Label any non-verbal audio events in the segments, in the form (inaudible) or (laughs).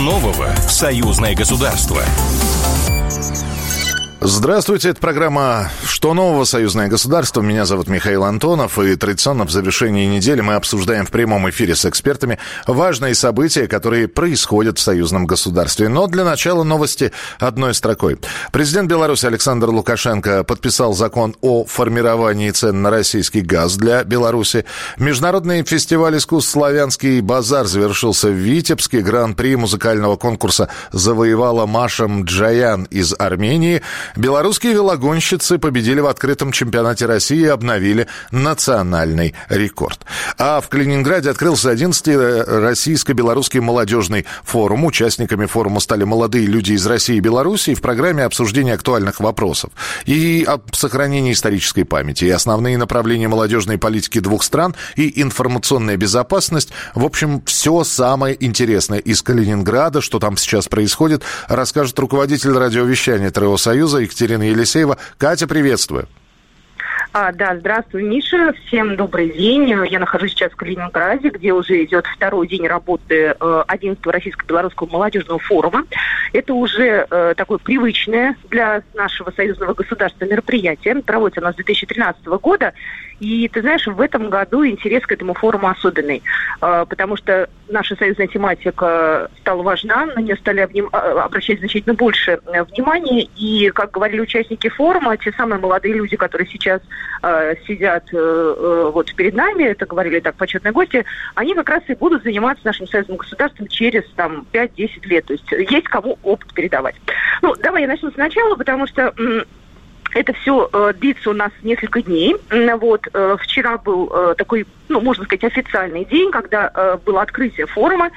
нового союзное государство? Здравствуйте, это программа «Что нового? Союзное государство». Меня зовут Михаил Антонов, и традиционно в завершении недели мы обсуждаем в прямом эфире с экспертами важные события, которые происходят в союзном государстве. Но для начала новости одной строкой. Президент Беларуси Александр Лукашенко подписал закон о формировании цен на российский газ для Беларуси. Международный фестиваль искусств «Славянский базар» завершился в Витебске. Гран-при музыкального конкурса завоевала Маша Джаян из Армении – Белорусские велогонщицы победили в открытом чемпионате России и обновили национальный рекорд. А в Калининграде открылся 11-й российско-белорусский молодежный форум. Участниками форума стали молодые люди из России и Беларуси в программе обсуждения актуальных вопросов и об сохранении исторической памяти, и основные направления молодежной политики двух стран, и информационная безопасность. В общем, все самое интересное из Калининграда, что там сейчас происходит, расскажет руководитель радиовещания ТРО Союза Екатерина Елисеева. Катя, приветствую. А, да, здравствуй, Миша. Всем добрый день. Я нахожусь сейчас в Калининграде, где уже идет второй день работы 11-го э, Российско-Белорусского молодежного форума. Это уже э, такое привычное для нашего союзного государства мероприятие. Проводится оно с 2013 года. И ты знаешь, в этом году интерес к этому форуму особенный, э, потому что наша союзная тематика стала важна, на нее стали. А, обращать значительно больше внимания. И, как говорили участники форума, те самые молодые люди, которые сейчас э, сидят э, э, вот перед нами, это говорили так почетные гости, они как раз и будут заниматься нашим союзным государством через там 5-10 лет. То есть есть кому опыт передавать. Ну, давай я начну сначала, потому что это все э, длится у нас несколько дней. Вот э, вчера был э, такой, ну можно сказать, официальный день, когда э, было открытие форума.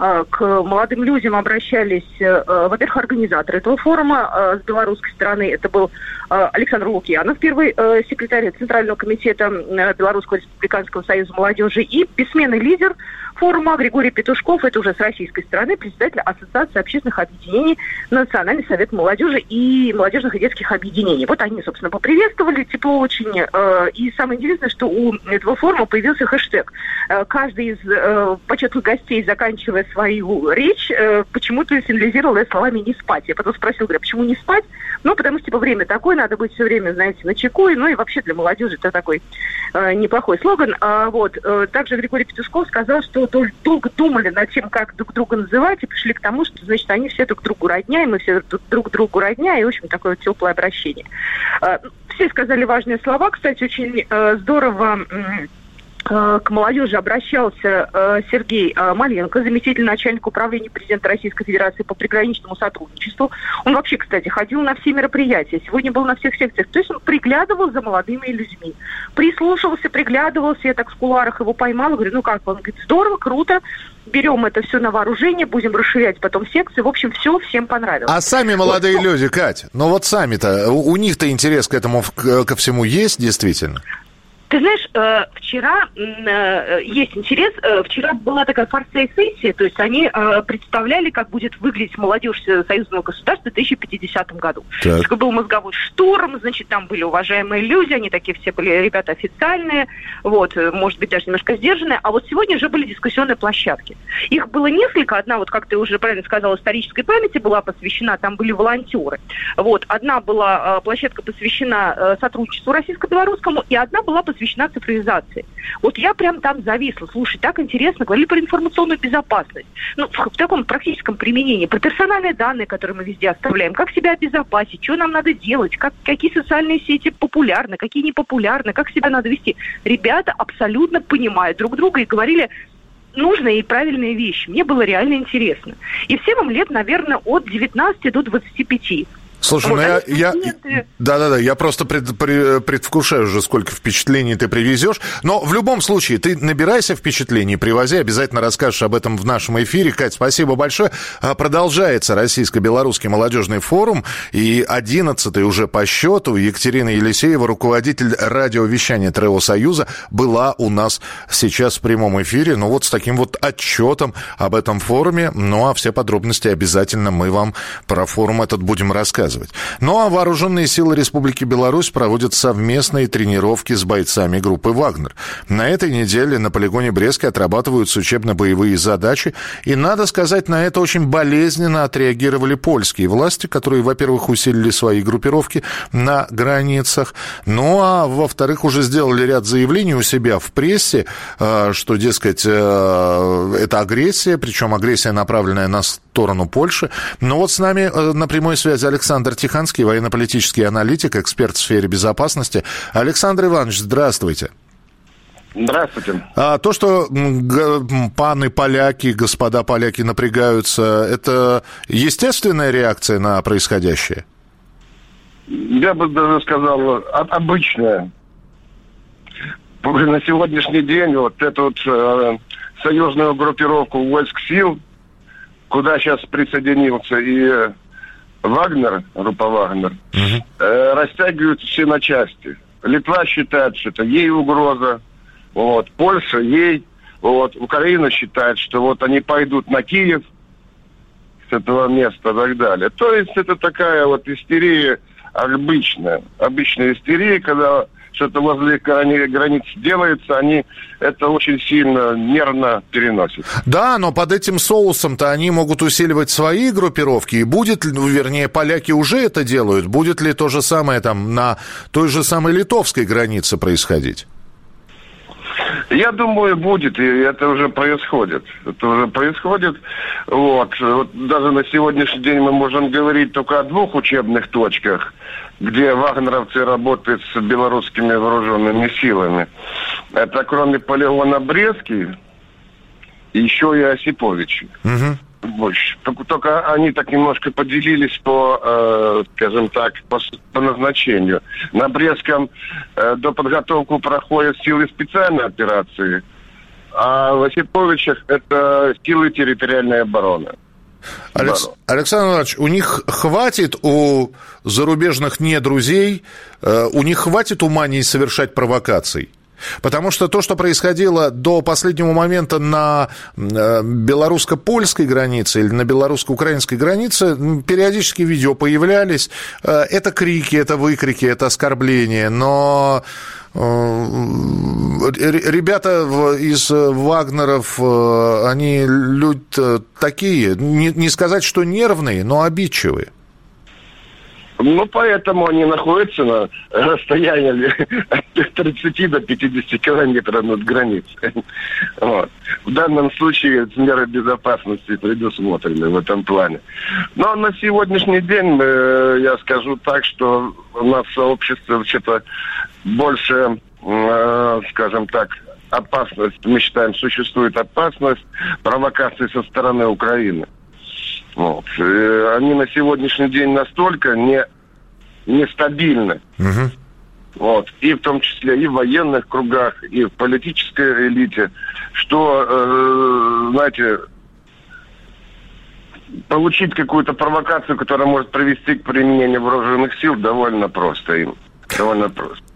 Э, к молодым людям обращались, э, во-первых, организаторы этого форума э, с белорусской стороны. Это был Александр Лукьянов, первый секретарь Центрального комитета Белорусского республиканского союза молодежи и бессменный лидер форума Григорий Петушков, это уже с российской стороны, председатель Ассоциации общественных объединений Национальный совет молодежи и молодежных и детских объединений. Вот они, собственно, поприветствовали тепло очень. Э, и самое интересное, что у этого форума появился хэштег. Э, каждый из э, почетных гостей, заканчивая свою речь, почему-то сигнализировал словами «не спать». Я потом спросил, говорю, «А почему не спать? Ну, потому что, типа, время такое, надо быть все время, знаете, на чеку. Ну, и вообще для молодежи это такой неплохой слоган. А, вот. Также Григорий Петушков сказал, что долго думали над тем, как друг друга называть, и пришли к тому, что, значит, они все друг другу родня, и мы все друг другу родня, и, в общем, такое теплое обращение. А, все сказали важные слова. Кстати, очень э, здорово Э, к молодежи обращался э, Сергей э, Маленко, заместитель начальника управления президента Российской Федерации по приграничному сотрудничеству. Он вообще, кстати, ходил на все мероприятия, сегодня был на всех секциях. То есть он приглядывал за молодыми людьми. Прислушивался, приглядывался, я так в кулуарах его поймала, говорю, ну как, он говорит, здорово, круто, берем это все на вооружение, будем расширять потом секции. В общем, все всем понравилось. А сами молодые вот, люди, Кать, ну вот сами-то, у, у них-то интерес к этому, ко всему есть действительно? Ты знаешь, э, вчера э, есть интерес. Э, вчера была такая форсей-сессия, то есть они представляли, как будет выглядеть молодежь союзного государства в 2050 году. Так. Такой был мозговой штурм, значит, там были уважаемые люди, они такие все были ребята официальные, вот, может быть, даже немножко сдержанные. А вот сегодня уже были дискуссионные площадки. Их было несколько. Одна, вот как ты уже правильно сказала, исторической памяти была посвящена, там были волонтеры. Вот, одна была площадка посвящена сотрудничеству российско-белорусскому, и одна была посвящена посвящена цифровизации. Вот я прям там зависла. Слушай, так интересно. Говорили про информационную безопасность. Ну, в, в таком практическом применении. Про персональные данные, которые мы везде оставляем. Как себя обезопасить, что нам надо делать, как, какие социальные сети популярны, какие не популярны, как себя надо вести. Ребята абсолютно понимают друг друга и говорили, нужные и правильные вещи. Мне было реально интересно. И всем им лет, наверное, от 19 до 25. Слушай, ну я, я, да-да-да, я просто пред, пред, предвкушаю уже, сколько впечатлений ты привезешь. Но в любом случае, ты набирайся впечатлений, привози, обязательно расскажешь об этом в нашем эфире. Кать, спасибо большое. А, продолжается Российско-Белорусский молодежный форум, и одиннадцатый уже по счету. Екатерина Елисеева, руководитель радиовещания ТРО Союза, была у нас сейчас в прямом эфире. Ну вот с таким вот отчетом об этом форуме. Ну а все подробности обязательно мы вам про форум этот будем рассказывать рассказывать. Ну а вооруженные силы Республики Беларусь проводят совместные тренировки с бойцами группы «Вагнер». На этой неделе на полигоне Брески отрабатываются учебно-боевые задачи. И, надо сказать, на это очень болезненно отреагировали польские власти, которые, во-первых, усилили свои группировки на границах, ну а во-вторых, уже сделали ряд заявлений у себя в прессе, э, что, дескать, э, это агрессия, причем агрессия, направленная на сторону Польши. Но вот с нами э, на прямой связи Александр Тиханский, военно-политический аналитик, эксперт в сфере безопасности. Александр Иванович, здравствуйте. Здравствуйте. А то, что паны поляки, господа поляки напрягаются, это естественная реакция на происходящее? Я бы даже сказал, обычная. На сегодняшний день вот эту вот э, союзную группировку войск сил, куда сейчас присоединился и Вагнер, группа Вагнер, угу. э, растягивают все на части. Литва считает, что это ей угроза, вот, Польша ей, вот, Украина считает, что вот они пойдут на Киев с этого места и так далее. То есть это такая вот истерия обычная, обычная истерия, когда что-то возле границ делается, они это очень сильно нервно переносят. Да, но под этим соусом-то они могут усиливать свои группировки. И будет, ну, вернее, поляки уже это делают. Будет ли то же самое там на той же самой литовской границе происходить? Я думаю, будет, и это уже происходит. Это уже происходит. Вот. вот даже на сегодняшний день мы можем говорить только о двух учебных точках, где вагнеровцы работают с белорусскими вооруженными силами. Это кроме полигона Брестский, еще и Осиповичи. Угу больше. Только, только они так немножко поделились по, э, скажем так, по, по назначению. На Брестском э, до подготовку проходят силы специальной операции, а в Осиповичах это силы территориальной обороны. Алекс... Александр Иванович, у них хватит у зарубежных не друзей, э, у них хватит ума не совершать провокаций? Потому что то, что происходило до последнего момента на э, белорусско-польской границе или на белорусско-украинской границе, периодически видео появлялись. Э, это крики, это выкрики, это оскорбления, но э, ребята из Вагнеров, они люди такие, не сказать, что нервные, но обидчивые. Ну, поэтому они находятся на расстоянии от 30 до 50 километров над границей. (laughs) Вот. В данном случае меры безопасности предусмотрены в этом плане. Но на сегодняшний день, э, я скажу так, что у нас в сообществе вообще-то больше, э, скажем так, опасность, мы считаем, существует опасность провокации со стороны Украины. Вот. Э, они на сегодняшний день настолько не, нестабильны. Угу. Вот. И в том числе и в военных кругах, и в политической элите, что, э, знаете, получить какую-то провокацию, которая может привести к применению вооруженных сил, довольно просто им. Довольно просто.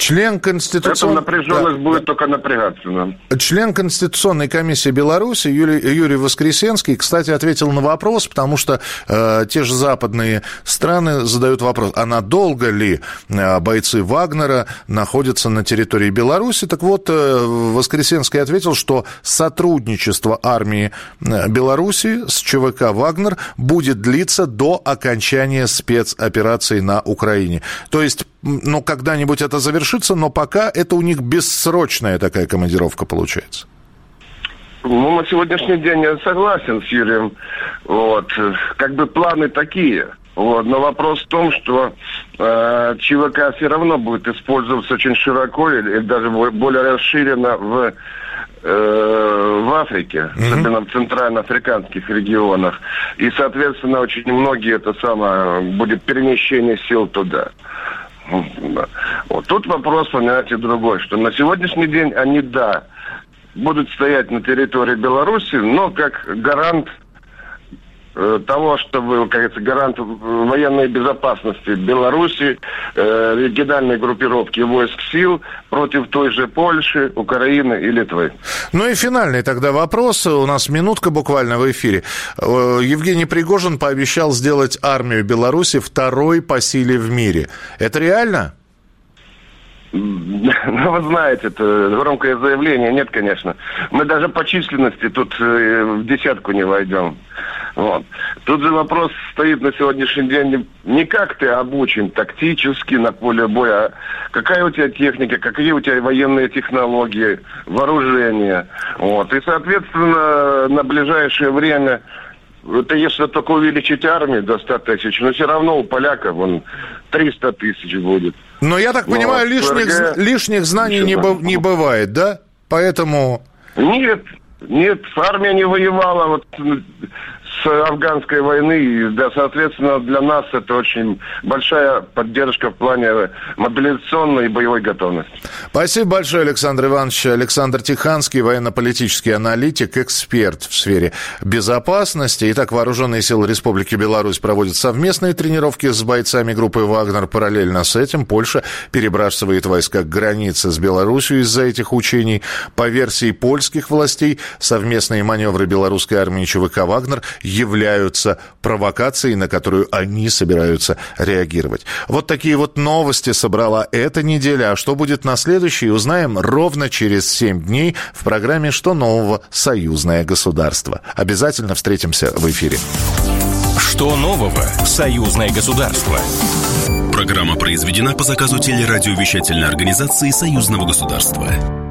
Член Конституционной... напряженность да, будет только напрягаться нам. Член Конституционной комиссии Беларуси Юрий, Юрий Воскресенский, кстати, ответил на вопрос, потому что э, те же западные страны задают вопрос, а надолго ли э, бойцы Вагнера находятся на территории Беларуси? Так вот, э, Воскресенский ответил, что сотрудничество армии э, Беларуси с ЧВК «Вагнер» будет длиться до окончания спецоперации на Украине. То есть, ну, когда-нибудь это завершится, но пока это у них бессрочная такая командировка получается. Ну, на сегодняшний день я согласен с Юрием. Вот. Как бы планы такие. Вот. Но вопрос в том, что э, ЧВК все равно будет использоваться очень широко или, или даже более расширенно в э, в Африке, mm-hmm. особенно в центральноафриканских регионах. И, соответственно, очень многие это самое будет перемещение сил туда. Вот тут вопрос, понимаете, другой, что на сегодняшний день они, да, будут стоять на территории Беларуси, но как гарант того, чтобы, как говорится, гарант военной безопасности Беларуси, э, региональной группировки войск сил против той же Польши, Украины и Литвы. Ну и финальный тогда вопрос. У нас минутка буквально в эфире. Э, Евгений Пригожин пообещал сделать армию Беларуси второй по силе в мире. Это реально? (laughs) Ну, вы знаете, это громкое заявление. Нет, конечно. Мы даже по численности тут э, в десятку не войдем. Вот. Тут же вопрос стоит на сегодняшний день не как ты обучен тактически на поле боя, а какая у тебя техника, какие у тебя военные технологии, вооружение. Вот. И, соответственно, на ближайшее время это если только увеличить армию до 100 тысяч, но все равно у поляков он 300 тысяч будет. Но я так понимаю, но лишних, ФРГ... лишних знаний не, б... не бывает, да? Поэтому... Нет, нет, армия не воевала. Вот с афганской войны. И, да, соответственно, для нас это очень большая поддержка в плане мобилизационной и боевой готовности. Спасибо большое, Александр Иванович. Александр Тиханский, военно-политический аналитик, эксперт в сфере безопасности. Итак, Вооруженные силы Республики Беларусь проводят совместные тренировки с бойцами группы «Вагнер». Параллельно с этим Польша перебрасывает войска к границе с Беларусью из-за этих учений. По версии польских властей, совместные маневры белорусской армии ЧВК «Вагнер» являются провокацией, на которую они собираются реагировать. Вот такие вот новости собрала эта неделя. А что будет на следующей, узнаем ровно через 7 дней в программе «Что нового? Союзное государство». Обязательно встретимся в эфире. Что нового? Союзное государство. Программа произведена по заказу телерадиовещательной организации Союзного государства.